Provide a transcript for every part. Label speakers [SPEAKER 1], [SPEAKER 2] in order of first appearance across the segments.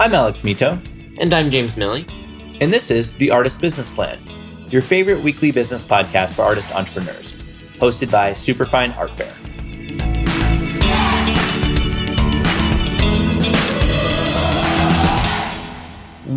[SPEAKER 1] I'm Alex Mitow.
[SPEAKER 2] And I'm James Miille.
[SPEAKER 1] And this is The Artist Business Plan, your favorite weekly business podcast for artist entrepreneurs, hosted by Superfine Art Fair.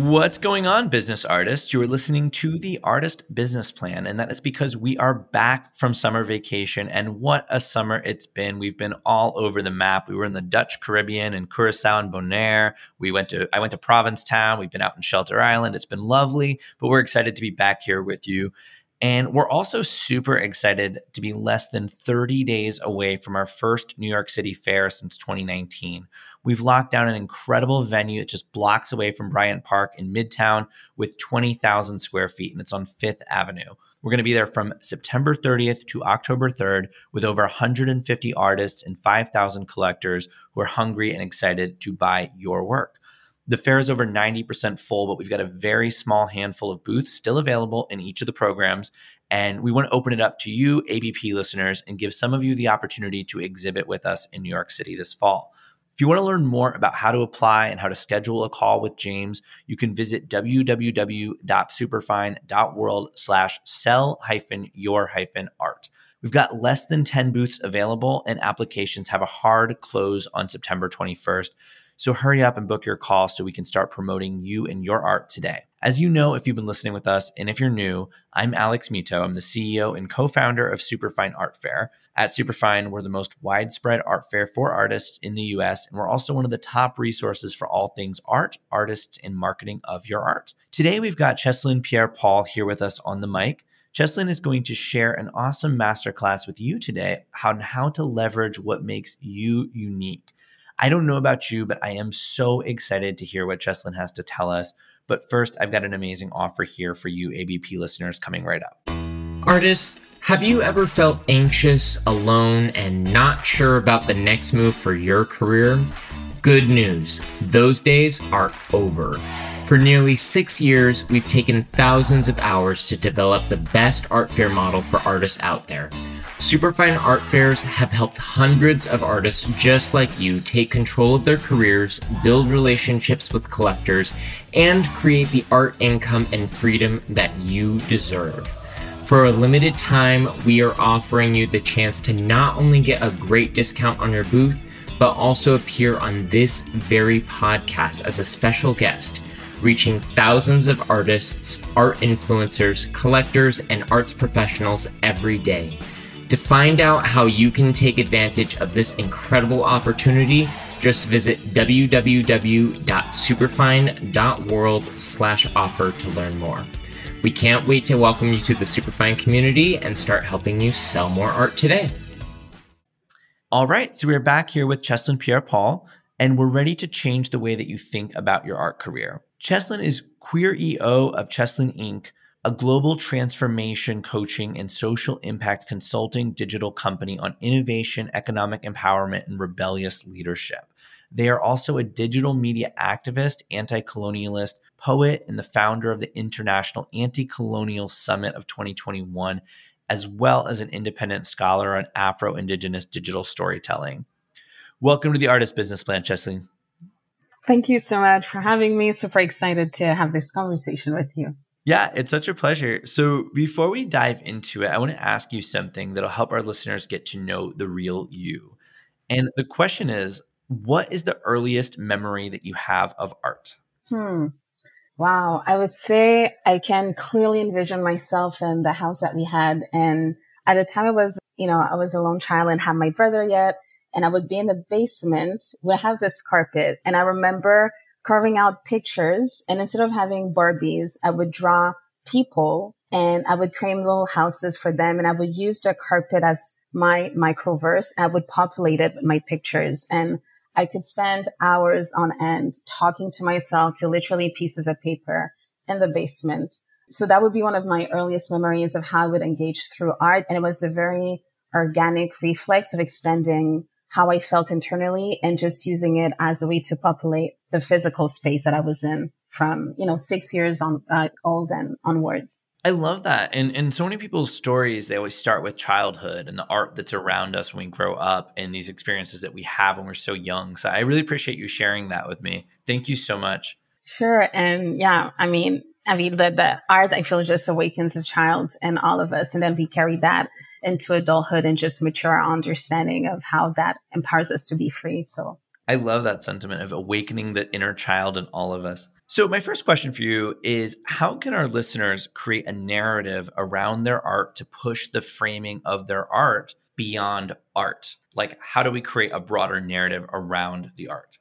[SPEAKER 1] What's going on, business artists? You are listening to the Artist Business Plan, and that is because we are back from summer vacation. And what a summer it's been! We've been all over the map. We were in the Dutch Caribbean and Curacao and Bonaire. We went to I went to Provincetown. We've been out in Shelter Island. It's been lovely, but we're excited to be back here with you. And we're also super excited to be less than 30 days away from our first New York City fair since 2019. We've locked down an incredible venue that just blocks away from Bryant Park in Midtown with 20,000 square feet, and it's on Fifth Avenue. We're going to be there from September 30th to October 3rd with over 150 artists and 5,000 collectors who are hungry and excited to buy your work. The fair is over 90% full, but we've got a very small handful of booths still available in each of the programs. And we want to open it up to you, ABP listeners, and give some of you the opportunity to exhibit with us in New York City this fall. If you want to learn more about how to apply and how to schedule a call with James, you can visit www.superfine.world slash sell hyphen your hyphen art. We've got less than 10 booths available and applications have a hard close on September 21st. So hurry up and book your call so we can start promoting you and your art today. As you know, if you've been listening with us, and if you're new, I'm Alex Mitow. I'm the CEO and co founder of Superfine Art Fair. At Superfine, we're the most widespread art fair for artists in the US, and we're also one of the top resources for all things art, artists, and marketing of your art. Today, we've got Chesline Pierre Paul here with us on the mic. Chesline is going to share an awesome masterclass with you today on how to leverage what makes you unique. I don't know about you, but I am so excited to hear what Chesline has to tell us. But first, I've got an amazing offer here for you, ABP listeners, coming right up.
[SPEAKER 2] Artists, have you ever felt anxious, alone, and not sure about the next move for your career? Good news, those days are over. For nearly six years, we've taken thousands of hours to develop the best art fair model for artists out there. Superfine art fairs have helped hundreds of artists just like you take control of their careers, build relationships with collectors, and create the art income and freedom that you deserve. For a limited time, we are offering you the chance to not only get a great discount on your booth, but also appear on this very podcast as a special guest, reaching thousands of artists, art influencers, collectors, and arts professionals every day. To find out how you can take advantage of this incredible opportunity, just visit www.superfine.world slash offer to learn more. We can't wait to welcome you to the Superfine community and start helping you sell more art today.
[SPEAKER 1] All right, so we're back here with Chesline Pierre Paul, and we're ready to change the way that you think about your art career. Chesline is Queer EO of Chesline Inc., a global transformation coaching and social impact consulting digital company on innovation, economic empowerment, and rebellious leadership. They are also a digital media activist, anti colonialist, poet, and the founder of the International Anti Colonial Summit of 2021, as well as an independent scholar on Afro Indigenous digital storytelling. Welcome to the Artist Business Plan, Chesline.
[SPEAKER 3] Thank you so much for having me. Super excited to have this conversation with you.
[SPEAKER 1] Yeah, it's such a pleasure. So, before we dive into it, I want to ask you something that'll help our listeners get to know the real you. And the question is what is the earliest memory that you have of art?
[SPEAKER 3] Hmm. Wow. I would say I can clearly envision myself in the house that we had. And at the time I was, you know, I was a lone child and had my brother yet. And I would be in the basement. We have this carpet. And I remember carving out pictures. And instead of having Barbies, I would draw people and I would create little houses for them. And I would use the carpet as my microverse. I would populate it with my pictures. And I could spend hours on end talking to myself to literally pieces of paper in the basement. So that would be one of my earliest memories of how I would engage through art. And it was a very organic reflex of extending how I felt internally and just using it as a way to populate the physical space that I was in from, you know, six years on uh, old and onwards.
[SPEAKER 1] I love that. And and so many people's stories, they always start with childhood and the art that's around us when we grow up and these experiences that we have when we're so young. So I really appreciate you sharing that with me. Thank you so much.
[SPEAKER 3] Sure. And yeah, I mean, I mean the, the art I feel just awakens a child and all of us. And then we carry that into adulthood and just mature our understanding of how that empowers us to be free. So
[SPEAKER 1] I love that sentiment of awakening the inner child in all of us. So, my first question for you is How can our listeners create a narrative around their art to push the framing of their art beyond art? Like, how do we create a broader narrative around the art?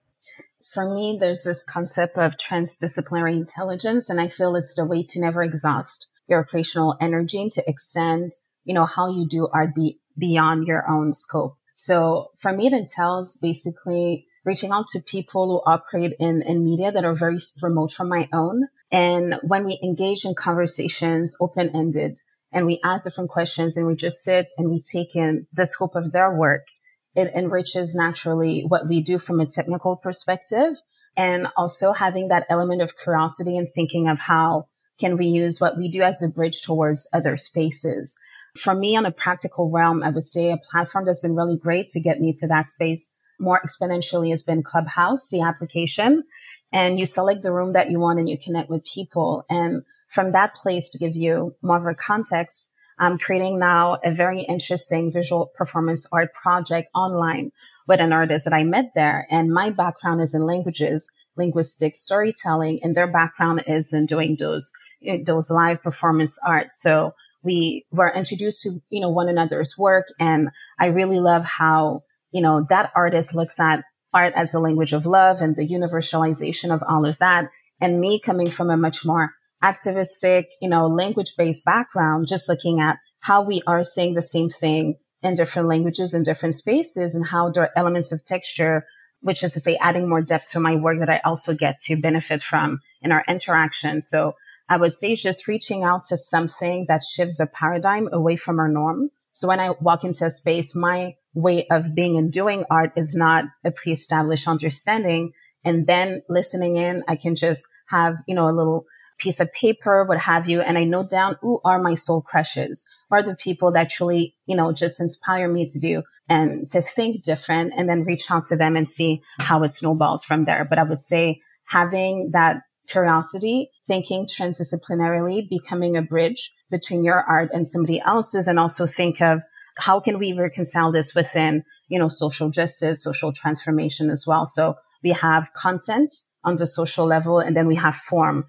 [SPEAKER 3] For me, there's this concept of transdisciplinary intelligence, and I feel it's the way to never exhaust your creational energy and to extend, you know, how you do art be beyond your own scope. So for me, it entails basically reaching out to people who operate in, in media that are very remote from my own. And when we engage in conversations, open ended, and we ask different questions and we just sit and we take in the scope of their work, it enriches naturally what we do from a technical perspective. And also having that element of curiosity and thinking of how can we use what we do as a bridge towards other spaces. For me, on a practical realm, I would say a platform that's been really great to get me to that space more exponentially has been Clubhouse, the application. And you select the room that you want and you connect with people. And from that place, to give you more of a context, I'm creating now a very interesting visual performance art project online with an artist that I met there. And my background is in languages, linguistic storytelling, and their background is in doing those, eh, those live performance art. So we were introduced to, you know, one another's work. And I really love how you know, that artist looks at art as a language of love and the universalization of all of that. And me coming from a much more activistic, you know, language based background, just looking at how we are saying the same thing in different languages in different spaces and how there are elements of texture, which is to say adding more depth to my work that I also get to benefit from in our interaction. So I would say just reaching out to something that shifts the paradigm away from our norm. So when I walk into a space, my way of being and doing art is not a pre-established understanding. And then listening in, I can just have, you know, a little piece of paper, what have you. And I note down who are my soul crushes, are the people that truly, you know, just inspire me to do and to think different and then reach out to them and see how it snowballs from there. But I would say having that curiosity, thinking transdisciplinarily, becoming a bridge between your art and somebody else's, and also think of how can we reconcile this within, you know, social justice, social transformation as well? So we have content on the social level and then we have form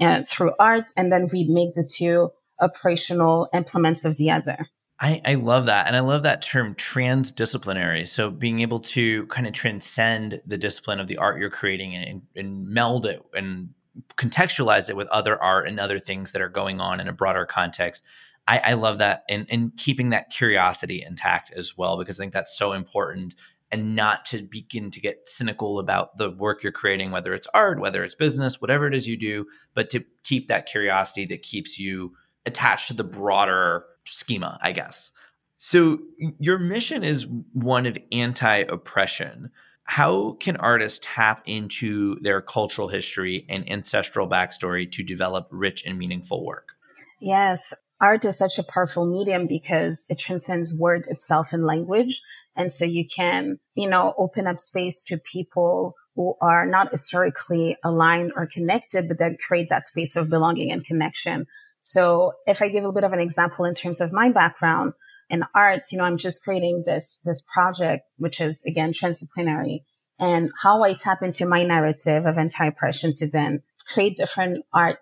[SPEAKER 3] uh, through art and then we make the two operational implements of the other.
[SPEAKER 1] I, I love that. And I love that term transdisciplinary. So being able to kind of transcend the discipline of the art you're creating and, and meld it and contextualize it with other art and other things that are going on in a broader context I, I love that and, and keeping that curiosity intact as well, because I think that's so important and not to begin to get cynical about the work you're creating, whether it's art, whether it's business, whatever it is you do, but to keep that curiosity that keeps you attached to the broader schema, I guess. So, your mission is one of anti oppression. How can artists tap into their cultural history and ancestral backstory to develop rich and meaningful work?
[SPEAKER 3] Yes, art is such a powerful medium because it transcends word itself and language. And so you can, you know, open up space to people who are not historically aligned or connected, but then create that space of belonging and connection. So if I give a bit of an example in terms of my background in art, you know, I'm just creating this, this project, which is again transdisciplinary and how I tap into my narrative of anti-oppression to then create different art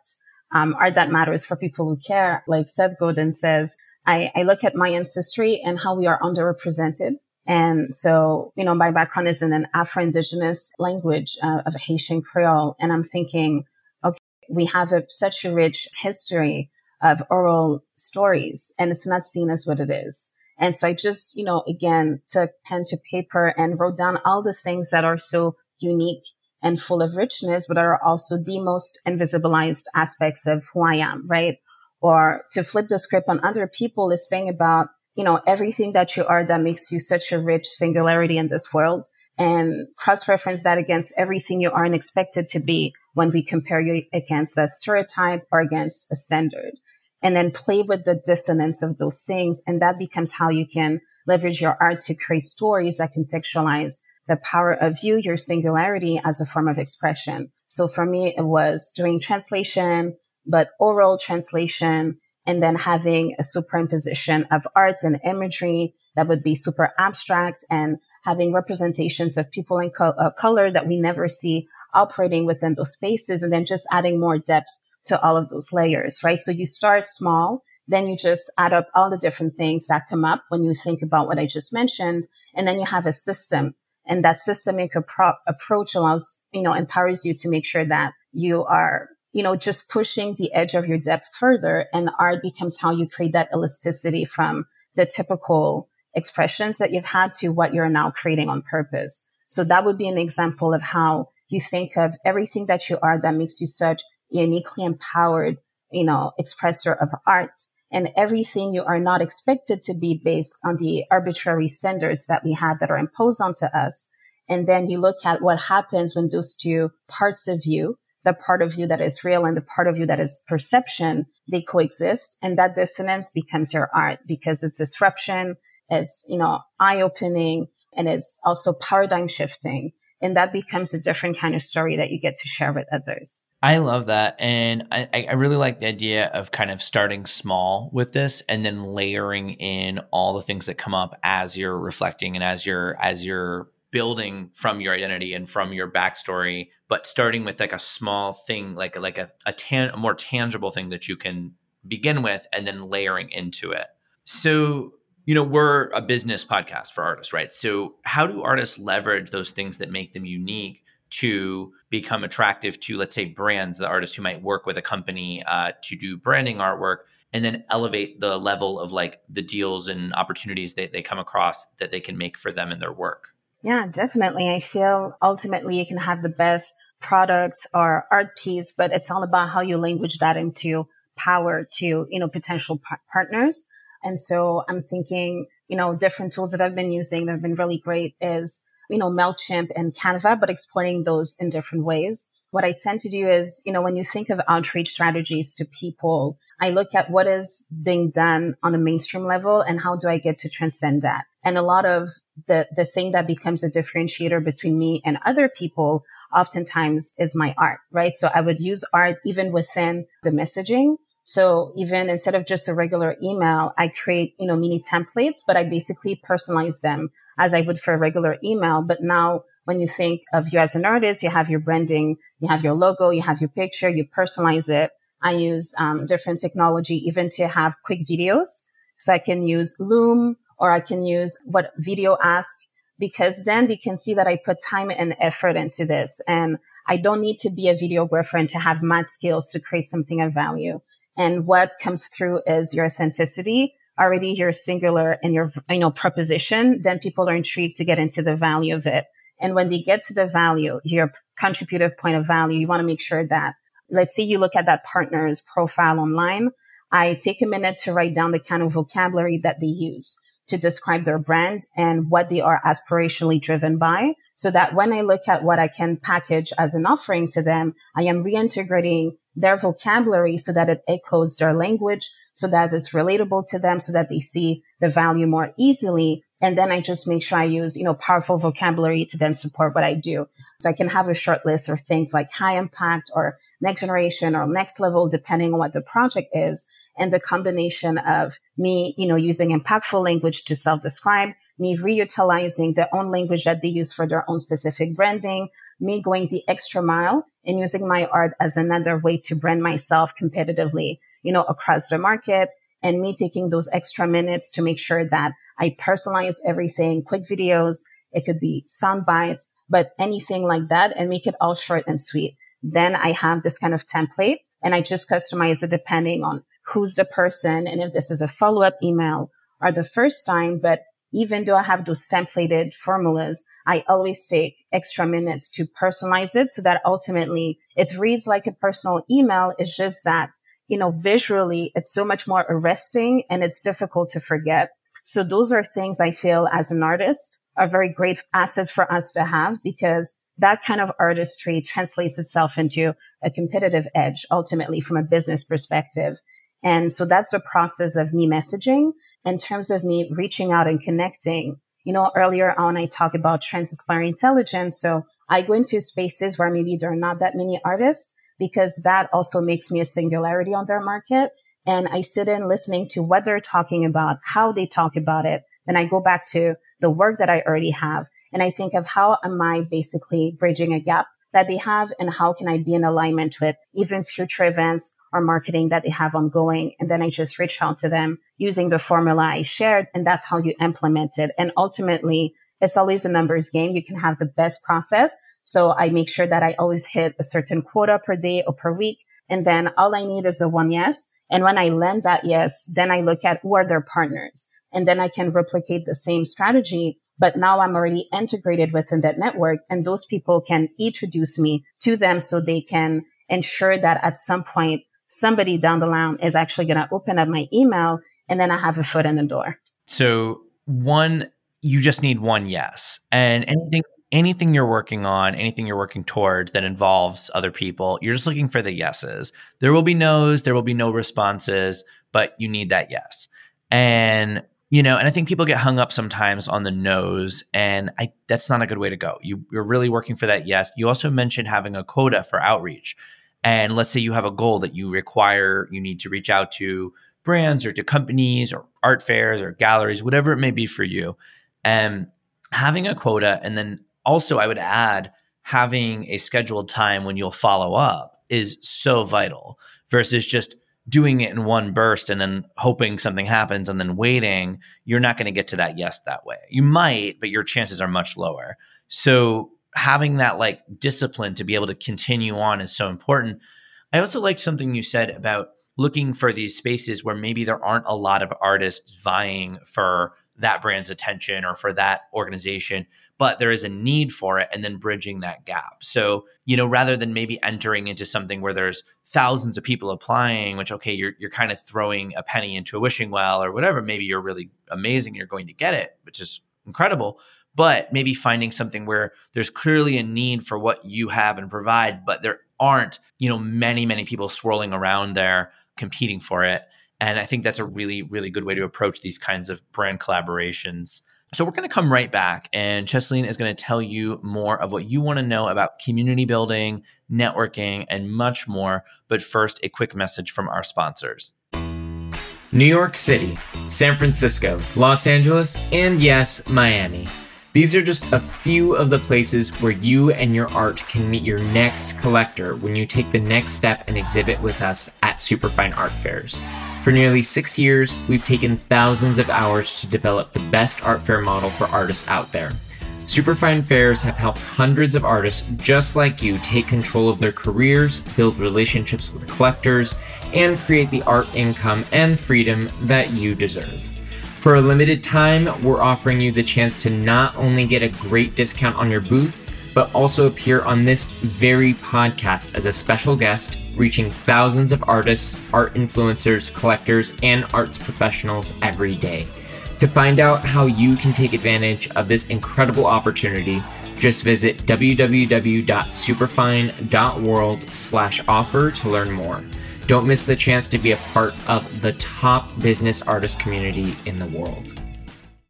[SPEAKER 3] um, art that matters for people who care. Like Seth Godin says, I, I look at my ancestry and how we are underrepresented. And so, you know, my background is in an Afro-Indigenous language uh, of Haitian Creole. And I'm thinking, okay, we have a, such a rich history of oral stories and it's not seen as what it is. And so I just, you know, again, took pen to paper and wrote down all the things that are so unique and full of richness, but are also the most invisibilized aspects of who I am, right? Or to flip the script on other people is saying about, you know, everything that you are that makes you such a rich singularity in this world and cross reference that against everything you aren't expected to be when we compare you against a stereotype or against a standard. and then play with the dissonance of those things. And that becomes how you can leverage your art to create stories that contextualize the power of you, your singularity as a form of expression. So for me, it was doing translation, but oral translation and then having a superimposition of art and imagery that would be super abstract and having representations of people in co- uh, color that we never see operating within those spaces and then just adding more depth to all of those layers, right? So you start small, then you just add up all the different things that come up when you think about what I just mentioned. And then you have a system and that systemic appro- approach allows, you know, empowers you to make sure that you are, you know, just pushing the edge of your depth further and art becomes how you create that elasticity from the typical expressions that you've had to what you're now creating on purpose. So that would be an example of how you think of everything that you are that makes you such uniquely empowered, you know, expressor of art and everything you are not expected to be based on the arbitrary standards that we have that are imposed onto us. And then you look at what happens when those two parts of you, the part of you that is real and the part of you that is perception, they coexist. And that dissonance becomes your art because it's disruption. It's, you know, eye opening and it's also paradigm shifting. And that becomes a different kind of story that you get to share with others.
[SPEAKER 1] I love that. And I, I really like the idea of kind of starting small with this and then layering in all the things that come up as you're reflecting and as you're as you're building from your identity and from your backstory, but starting with like a small thing, like like a, a, tan- a more tangible thing that you can begin with and then layering into it. So you know we're a business podcast for artists right so how do artists leverage those things that make them unique to become attractive to, let's say, brands, the artists who might work with a company uh, to do branding artwork, and then elevate the level of like the deals and opportunities that they come across that they can make for them in their work.
[SPEAKER 3] Yeah, definitely. I feel ultimately you can have the best product or art piece, but it's all about how you language that into power to, you know, potential par- partners. And so I'm thinking, you know, different tools that I've been using that have been really great is you know, MailChimp and Canva, but exploiting those in different ways. What I tend to do is, you know, when you think of outreach strategies to people, I look at what is being done on a mainstream level and how do I get to transcend that? And a lot of the, the thing that becomes a differentiator between me and other people oftentimes is my art, right? So I would use art even within the messaging so even instead of just a regular email, I create, you know, mini templates, but I basically personalize them as I would for a regular email. But now when you think of you as an artist, you have your branding, you have your logo, you have your picture, you personalize it. I use um, different technology even to have quick videos. So I can use Loom or I can use what VideoAsk because then they can see that I put time and effort into this. And I don't need to be a videographer and to have mad skills to create something of value. And what comes through is your authenticity, already your singular and your, you know, proposition. Then people are intrigued to get into the value of it. And when they get to the value, your contributive point of value, you want to make sure that, let's say you look at that partner's profile online. I take a minute to write down the kind of vocabulary that they use to describe their brand and what they are aspirationally driven by. So that when I look at what I can package as an offering to them, I am reintegrating their vocabulary so that it echoes their language, so that it's relatable to them, so that they see the value more easily. And then I just make sure I use, you know, powerful vocabulary to then support what I do. So I can have a short list of things like high impact or next generation or next level, depending on what the project is. And the combination of me, you know, using impactful language to self-describe, me reutilizing their own language that they use for their own specific branding, me going the extra mile and using my art as another way to brand myself competitively, you know, across the market and me taking those extra minutes to make sure that I personalize everything, quick videos. It could be sound bites, but anything like that and make it all short and sweet. Then I have this kind of template and I just customize it depending on who's the person and if this is a follow up email or the first time, but even though I have those templated formulas, I always take extra minutes to personalize it so that ultimately it reads like a personal email. It's just that, you know, visually it's so much more arresting and it's difficult to forget. So those are things I feel as an artist are very great assets for us to have because that kind of artistry translates itself into a competitive edge ultimately from a business perspective. And so that's the process of me messaging in terms of me reaching out and connecting. You know, earlier on, I talked about transdisciplinary intelligence. So I go into spaces where maybe there are not that many artists because that also makes me a singularity on their market. And I sit in listening to what they're talking about, how they talk about it. Then I go back to the work that I already have. And I think of how am I basically bridging a gap that they have and how can I be in alignment with even future events or marketing that they have ongoing. And then I just reach out to them using the formula I shared. And that's how you implement it. And ultimately, it's always a numbers game. You can have the best process. So I make sure that I always hit a certain quota per day or per week. And then all I need is a one yes. And when I land that yes, then I look at who are their partners. And then I can replicate the same strategy but now I'm already integrated within that network and those people can introduce me to them so they can ensure that at some point somebody down the line is actually going to open up my email and then I have a foot in the door.
[SPEAKER 1] So one, you just need one yes. And anything anything you're working on, anything you're working towards that involves other people, you're just looking for the yeses. There will be no's, there will be no responses, but you need that yes. And you know and i think people get hung up sometimes on the nose and i that's not a good way to go. You, you're really working for that yes. You also mentioned having a quota for outreach. And let's say you have a goal that you require you need to reach out to brands or to companies or art fairs or galleries whatever it may be for you. And having a quota and then also i would add having a scheduled time when you'll follow up is so vital versus just doing it in one burst and then hoping something happens and then waiting, you're not going to get to that yes that way. You might, but your chances are much lower. So having that like discipline to be able to continue on is so important. I also liked something you said about looking for these spaces where maybe there aren't a lot of artists vying for that brand's attention or for that organization but there is a need for it and then bridging that gap. So, you know, rather than maybe entering into something where there's thousands of people applying, which okay, you're you're kind of throwing a penny into a wishing well or whatever, maybe you're really amazing, you're going to get it, which is incredible. But maybe finding something where there's clearly a need for what you have and provide, but there aren't, you know, many, many people swirling around there competing for it. And I think that's a really, really good way to approach these kinds of brand collaborations. So we're going to come right back, and Chesline is going to tell you more of what you want to know about community building, networking, and much more. But first, a quick message from our sponsors.
[SPEAKER 2] New York City, San Francisco, Los Angeles, and yes, Miami. These are just a few of the places where you and your art can meet your next collector when you take the next step and exhibit with us at Superfine Art Fairs. For nearly six years, we've taken thousands of hours to develop the best art fair model for artists out there. Superfine Fairs have helped hundreds of artists just like you take control of their careers, build relationships with collectors, and create the art income and freedom that you deserve. For a limited time, we're offering you the chance to not only get a great discount on your booth, but also appear on this very podcast as a special guest, reaching thousands of artists, art influencers, collectors, and arts professionals every day. To find out how you can take advantage of this incredible opportunity, just visit www.superfine.world slash offer to learn more. Don't miss the chance to be a part of the top business artist community in the world.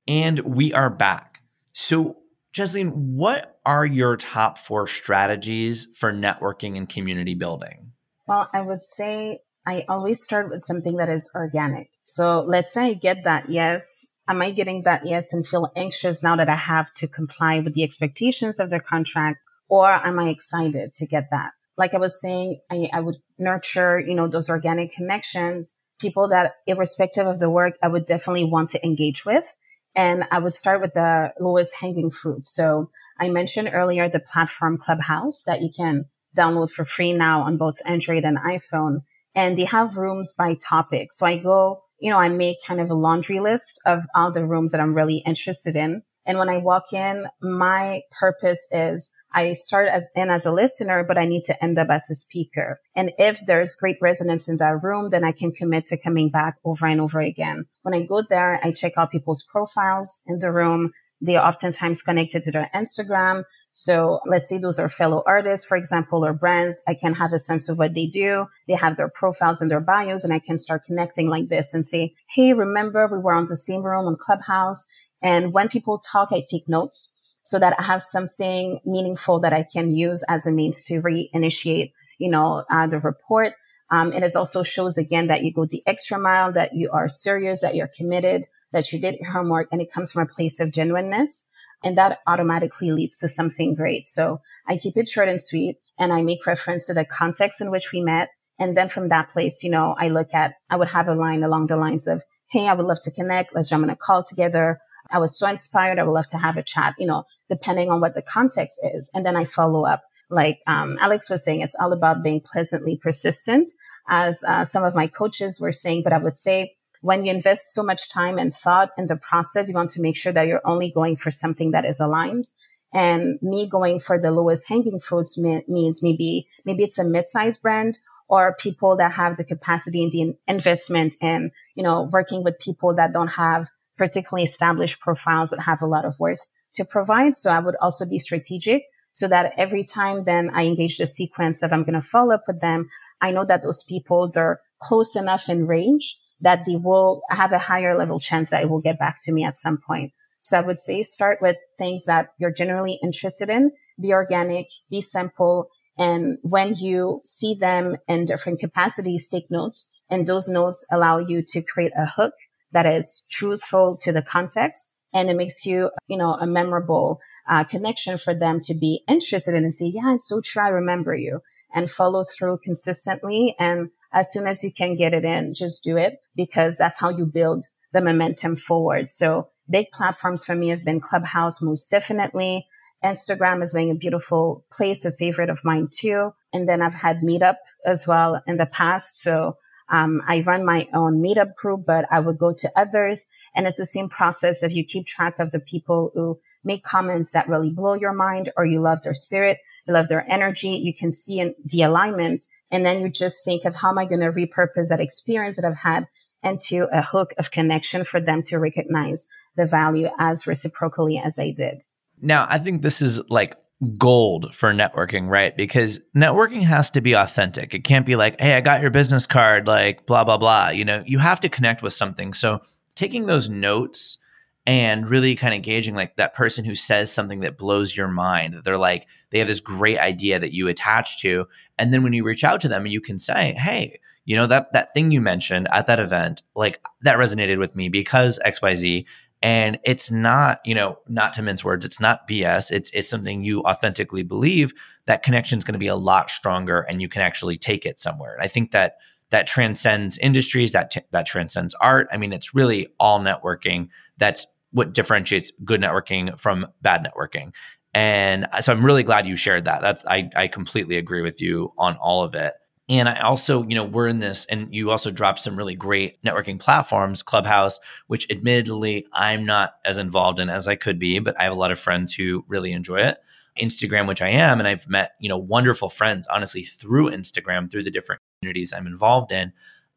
[SPEAKER 1] And we are back. So Chesline, what are your top four strategies for networking and community building?
[SPEAKER 3] Well, I would say I always start with something that is organic. So let's say I get that yes. Am I getting that yes and feel anxious now that I have to comply with the expectations of the contract? Or am I excited to get that? Like I was saying, I, I would nurture, you know, those organic connections, people that irrespective of the work, I would definitely want to engage with. And I would start with the lowest hanging fruit. So I mentioned earlier the platform Clubhouse that you can download for free now on both Android and iPhone. And they have rooms by topic. So I go, you know, I make kind of a laundry list of all the rooms that I'm really interested in. And when I walk in, my purpose is I start as in as a listener, but I need to end up as a speaker. And if there's great resonance in that room, then I can commit to coming back over and over again. When I go there, I check out people's profiles in the room. They are oftentimes connected to their Instagram. So let's say those are fellow artists, for example, or brands. I can have a sense of what they do. They have their profiles and their bios and I can start connecting like this and say, Hey, remember we were on the same room on Clubhouse. And when people talk, I take notes so that I have something meaningful that I can use as a means to reinitiate, you know, uh, the report. Um, and it also shows again that you go the extra mile, that you are serious, that you're committed, that you did your homework, and it comes from a place of genuineness. And that automatically leads to something great. So I keep it short and sweet and I make reference to the context in which we met. And then from that place, you know, I look at, I would have a line along the lines of, Hey, I would love to connect. Let's jump on a call together. I was so inspired. I would love to have a chat, you know, depending on what the context is. And then I follow up. Like um, Alex was saying, it's all about being pleasantly persistent, as uh, some of my coaches were saying. But I would say when you invest so much time and thought in the process, you want to make sure that you're only going for something that is aligned. And me going for the lowest hanging fruits means maybe, maybe it's a mid-sized brand or people that have the capacity and the investment in, you know, working with people that don't have particularly established profiles, but have a lot of worth to provide. So I would also be strategic so that every time then I engage the sequence of I'm going to follow up with them, I know that those people, they're close enough in range that they will have a higher level chance that it will get back to me at some point. So I would say start with things that you're generally interested in, be organic, be simple. And when you see them in different capacities, take notes and those notes allow you to create a hook that is truthful to the context. And it makes you, you know, a memorable uh, connection for them to be interested in and say, yeah, it's so true. I remember you and follow through consistently. And as soon as you can get it in, just do it because that's how you build the momentum forward. So big platforms for me have been Clubhouse most definitely. Instagram has been a beautiful place, a favorite of mine too. And then I've had Meetup as well in the past. So um, I run my own Meetup group, but I would go to others. And it's the same process if you keep track of the people who make comments that really blow your mind or you love their spirit, you love their energy. You can see in the alignment and then you just think of how am I going to repurpose that experience that I've had into a hook of connection for them to recognize the value as reciprocally as I did.
[SPEAKER 1] Now, I think this is like gold for networking, right? Because networking has to be authentic. It can't be like, hey, I got your business card, like blah, blah, blah. You know, you have to connect with something. So taking those notes and really kind of gauging like that person who says something that blows your mind that they're like they have this great idea that you attach to and then when you reach out to them you can say hey you know that that thing you mentioned at that event like that resonated with me because xyz and it's not you know not to mince words it's not bs it's it's something you authentically believe that connection is going to be a lot stronger and you can actually take it somewhere and i think that that transcends industries that t- that transcends art i mean it's really all networking that's what differentiates good networking from bad networking. And uh, so I'm really glad you shared that. That's I, I completely agree with you on all of it. And I also, you know, we're in this, and you also dropped some really great networking platforms, Clubhouse, which admittedly I'm not as involved in as I could be, but I have a lot of friends who really enjoy it. Instagram, which I am, and I've met, you know, wonderful friends, honestly, through Instagram, through the different communities I'm involved in.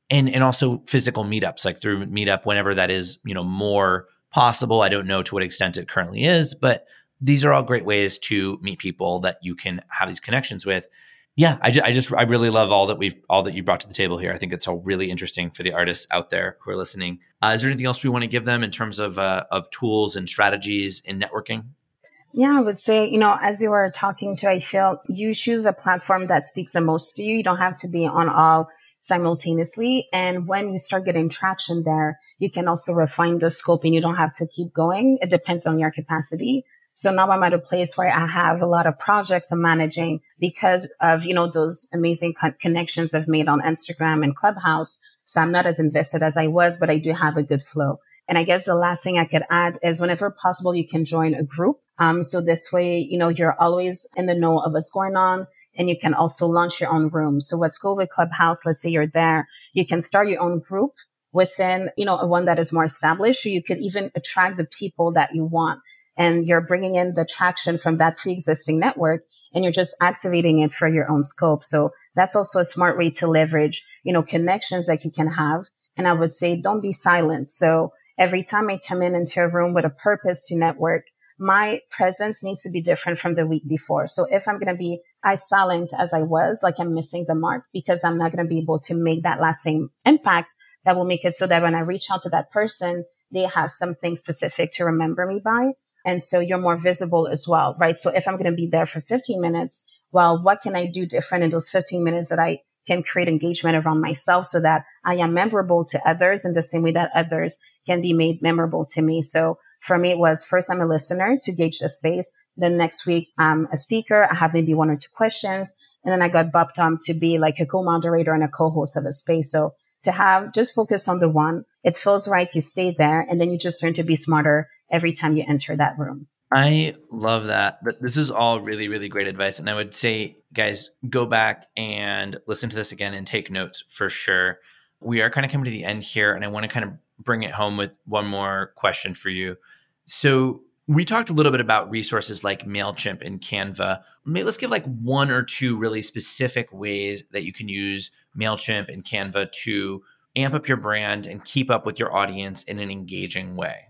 [SPEAKER 1] And and also physical meetups, like through Meetup, whenever that is, you know, more possible. I don't know to what extent it currently is, but these are all great ways to meet people that you can have these connections with. Yeah, I, ju- I just I really love all that we've all that you brought to the table here. I think it's all really interesting for the artists out there who are listening. Uh, is there anything else we want to give them in terms of uh, of tools and strategies in networking?
[SPEAKER 3] Yeah, I would say, you know, as you were talking to, I feel you choose a platform that speaks the most to you. You don't have to be on all simultaneously. And when you start getting traction there, you can also refine the scope and you don't have to keep going. It depends on your capacity. So now I'm at a place where I have a lot of projects I'm managing because of, you know, those amazing connections I've made on Instagram and Clubhouse. So I'm not as invested as I was, but I do have a good flow. And I guess the last thing I could add is whenever possible, you can join a group. Um, so this way, you know, you're always in the know of what's going on and you can also launch your own room. So what's cool with Clubhouse, let's say you're there, you can start your own group within, you know, one that is more established. So you could even attract the people that you want and you're bringing in the traction from that pre-existing network and you're just activating it for your own scope. So that's also a smart way to leverage, you know, connections that you can have. And I would say don't be silent. So every time I come in into a room with a purpose to network, my presence needs to be different from the week before. So if I'm going to be as silent as I was, like I'm missing the mark because I'm not going to be able to make that lasting impact that will make it so that when I reach out to that person, they have something specific to remember me by. And so you're more visible as well, right? So if I'm going to be there for 15 minutes, well, what can I do different in those 15 minutes that I can create engagement around myself so that I am memorable to others in the same way that others can be made memorable to me. So for me, it was first I'm a listener to gauge the space. Then next week, I'm a speaker. I have maybe one or two questions. And then I got bumped on to be like a co-moderator and a co-host of a space. So to have just focus on the one, it feels right. You stay there and then you just learn to be smarter every time you enter that room.
[SPEAKER 1] I love that. This is all really, really great advice. And I would say, guys, go back and listen to this again and take notes for sure. We are kind of coming to the end here, and I want to kind of bring it home with one more question for you. So, we talked a little bit about resources like MailChimp and Canva. Let's give like one or two really specific ways that you can use MailChimp and Canva to amp up your brand and keep up with your audience in an engaging way.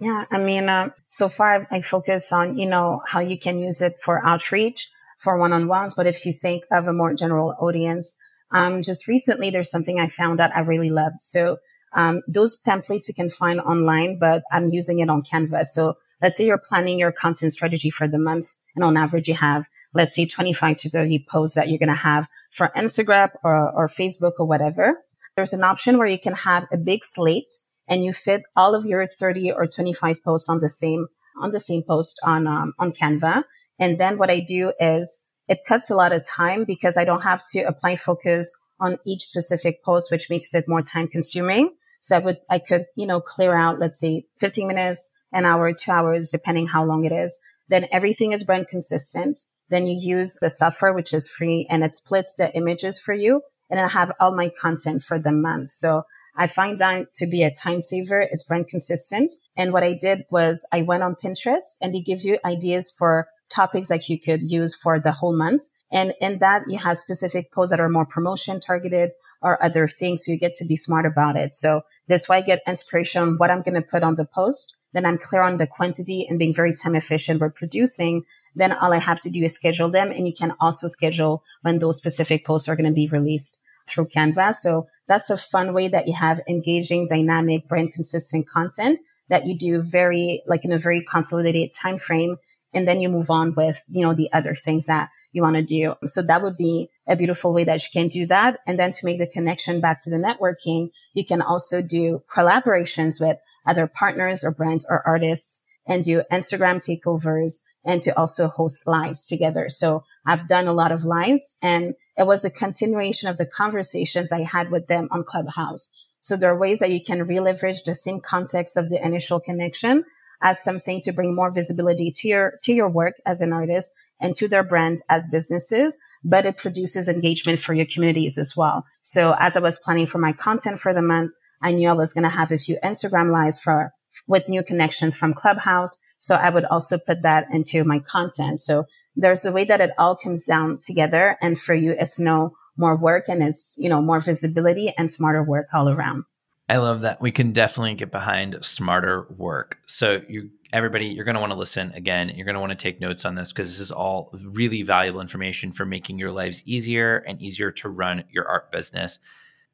[SPEAKER 3] Yeah, I mean, uh, so far I focus on, you know, how you can use it for outreach, for one-on-ones. But if you think of a more general audience, um, just recently there's something I found that I really loved. So um, those templates you can find online, but I'm using it on Canva. So let's say you're planning your content strategy for the month, and on average you have, let's say, 25 to 30 posts that you're going to have for Instagram or, or Facebook or whatever. There's an option where you can have a big slate and you fit all of your 30 or 25 posts on the same on the same post on um, on Canva. And then what I do is it cuts a lot of time because I don't have to apply focus on each specific post, which makes it more time consuming. So I would I could you know clear out let's say 15 minutes, an hour, two hours, depending how long it is. Then everything is brand consistent. Then you use the software, which is free, and it splits the images for you. And I have all my content for the month. So I find that to be a time saver. It's brand consistent. And what I did was I went on Pinterest and it gives you ideas for topics that you could use for the whole month. And in that you have specific posts that are more promotion targeted or other things. So you get to be smart about it. So this way I get inspiration on what I'm going to put on the post. Then I'm clear on the quantity and being very time efficient with producing. Then all I have to do is schedule them. And you can also schedule when those specific posts are going to be released through Canva. So that's a fun way that you have engaging, dynamic, brand consistent content that you do very like in a very consolidated time frame. And then you move on with, you know, the other things that you want to do. So that would be a beautiful way that you can do that. And then to make the connection back to the networking, you can also do collaborations with other partners or brands or artists and do Instagram takeovers and to also host lives together. So I've done a lot of lives and it was a continuation of the conversations I had with them on Clubhouse. So there are ways that you can re-leverage the same context of the initial connection as something to bring more visibility to your, to your work as an artist and to their brand as businesses, but it produces engagement for your communities as well. So as I was planning for my content for the month, I knew I was going to have a few Instagram lives for, with new connections from Clubhouse. So I would also put that into my content. So there's a way that it all comes down together. And for you, it's no more work and it's, you know, more visibility and smarter work all around.
[SPEAKER 1] I love that. We can definitely get behind smarter work. So you everybody, you're going to want to listen again. You're going to want to take notes on this because this is all really valuable information for making your lives easier and easier to run your art business.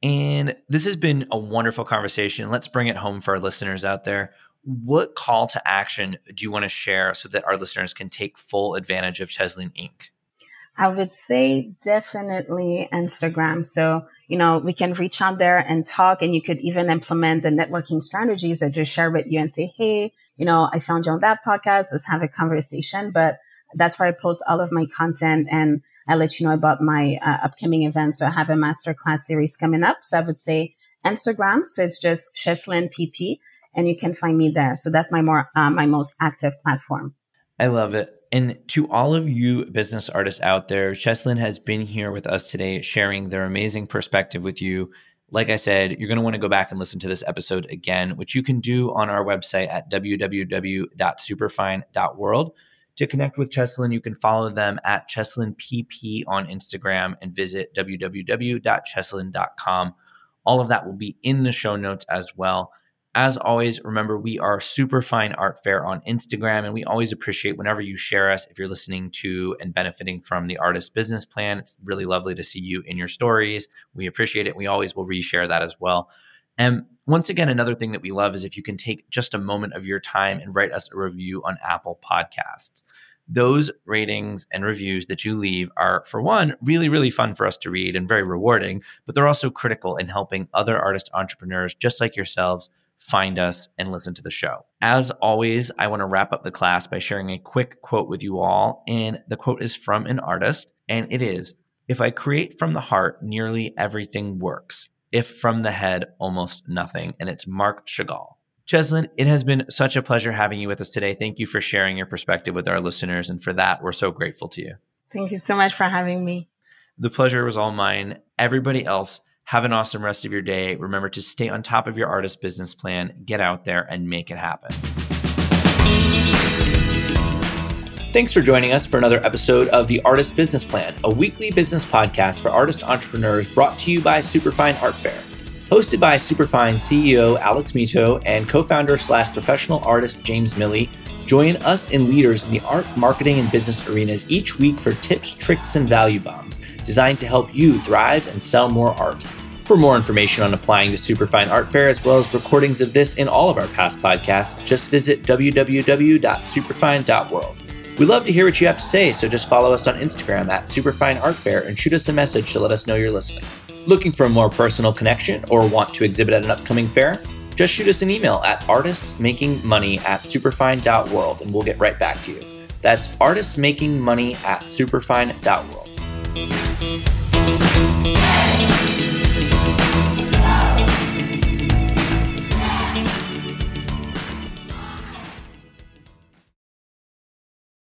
[SPEAKER 1] And this has been a wonderful conversation. Let's bring it home for our listeners out there what call to action do you want to share so that our listeners can take full advantage of Chesline Inc?
[SPEAKER 3] I would say definitely Instagram. So, you know, we can reach out there and talk and you could even implement the networking strategies I just share with you and say, Hey, you know, I found you on that podcast. Let's have a conversation. But that's where I post all of my content and I let you know about my uh, upcoming events. So I have a masterclass series coming up. So I would say Instagram. So it's just Chesline PP and you can find me there. So that's my more uh, my most active platform.
[SPEAKER 1] I love it. And to all of you business artists out there, Chesline has been here with us today, sharing their amazing perspective with you. Like I said, you're going to want to go back and listen to this episode again, which you can do on our website at www.superfine.world. To connect with Chesline, you can follow them at CheslinePP on Instagram and visit www.chesline.com. All of that will be in the show notes as well. As always, remember we are Superfine Art Fair on Instagram, and we always appreciate whenever you share us if you're listening to and benefiting from the artist business plan. It's really lovely to see you in your stories. We appreciate it. We always will reshare that as well. And once again, another thing that we love is if you can take just a moment of your time and write us a review on Apple Podcasts. Those ratings and reviews that you leave are, for one, really, really fun for us to read and very rewarding, but they're also critical in helping other artist entrepreneurs just like yourselves find us, and listen to the show. As always, I want to wrap up the class by sharing a quick quote with you all. And the quote is from an artist, and it is If I create from the heart, nearly everything works. If from the head, almost nothing. And it's Marc Chagall. Chesline, it has been such a pleasure having you with us today. Thank you for sharing your perspective with our listeners. And for that, we're so grateful to you.
[SPEAKER 3] Thank you so much for having me.
[SPEAKER 1] The pleasure was all mine. Everybody else, have an awesome rest of your day. Remember to stay on top of your artist business plan, get out there and make it happen. Thanks for joining us for another episode of The Artist Business Plan, a weekly business podcast for artist entrepreneurs brought to you by Superfine Art Fair. Hosted by Superfine CEO Alex Mitow and co founder slash professional artist James Miille, join us and leaders in the art, marketing, and business arenas each week for tips, tricks, and value bombs designed to help you thrive and sell more art. For more information on applying to Superfine Art Fair, as well as recordings of this and all of our past podcasts, just visit www.superfine.world. We love to hear what you have to say, so just follow us on Instagram at Superfine Art Fair and shoot us a message to let us know you're listening. Looking for a more personal connection or want to exhibit at an upcoming fair? Just shoot us an email at artistsmakingmoney at superfine.world and we'll get right back to you. That's artistmakingmoney at superfine.world.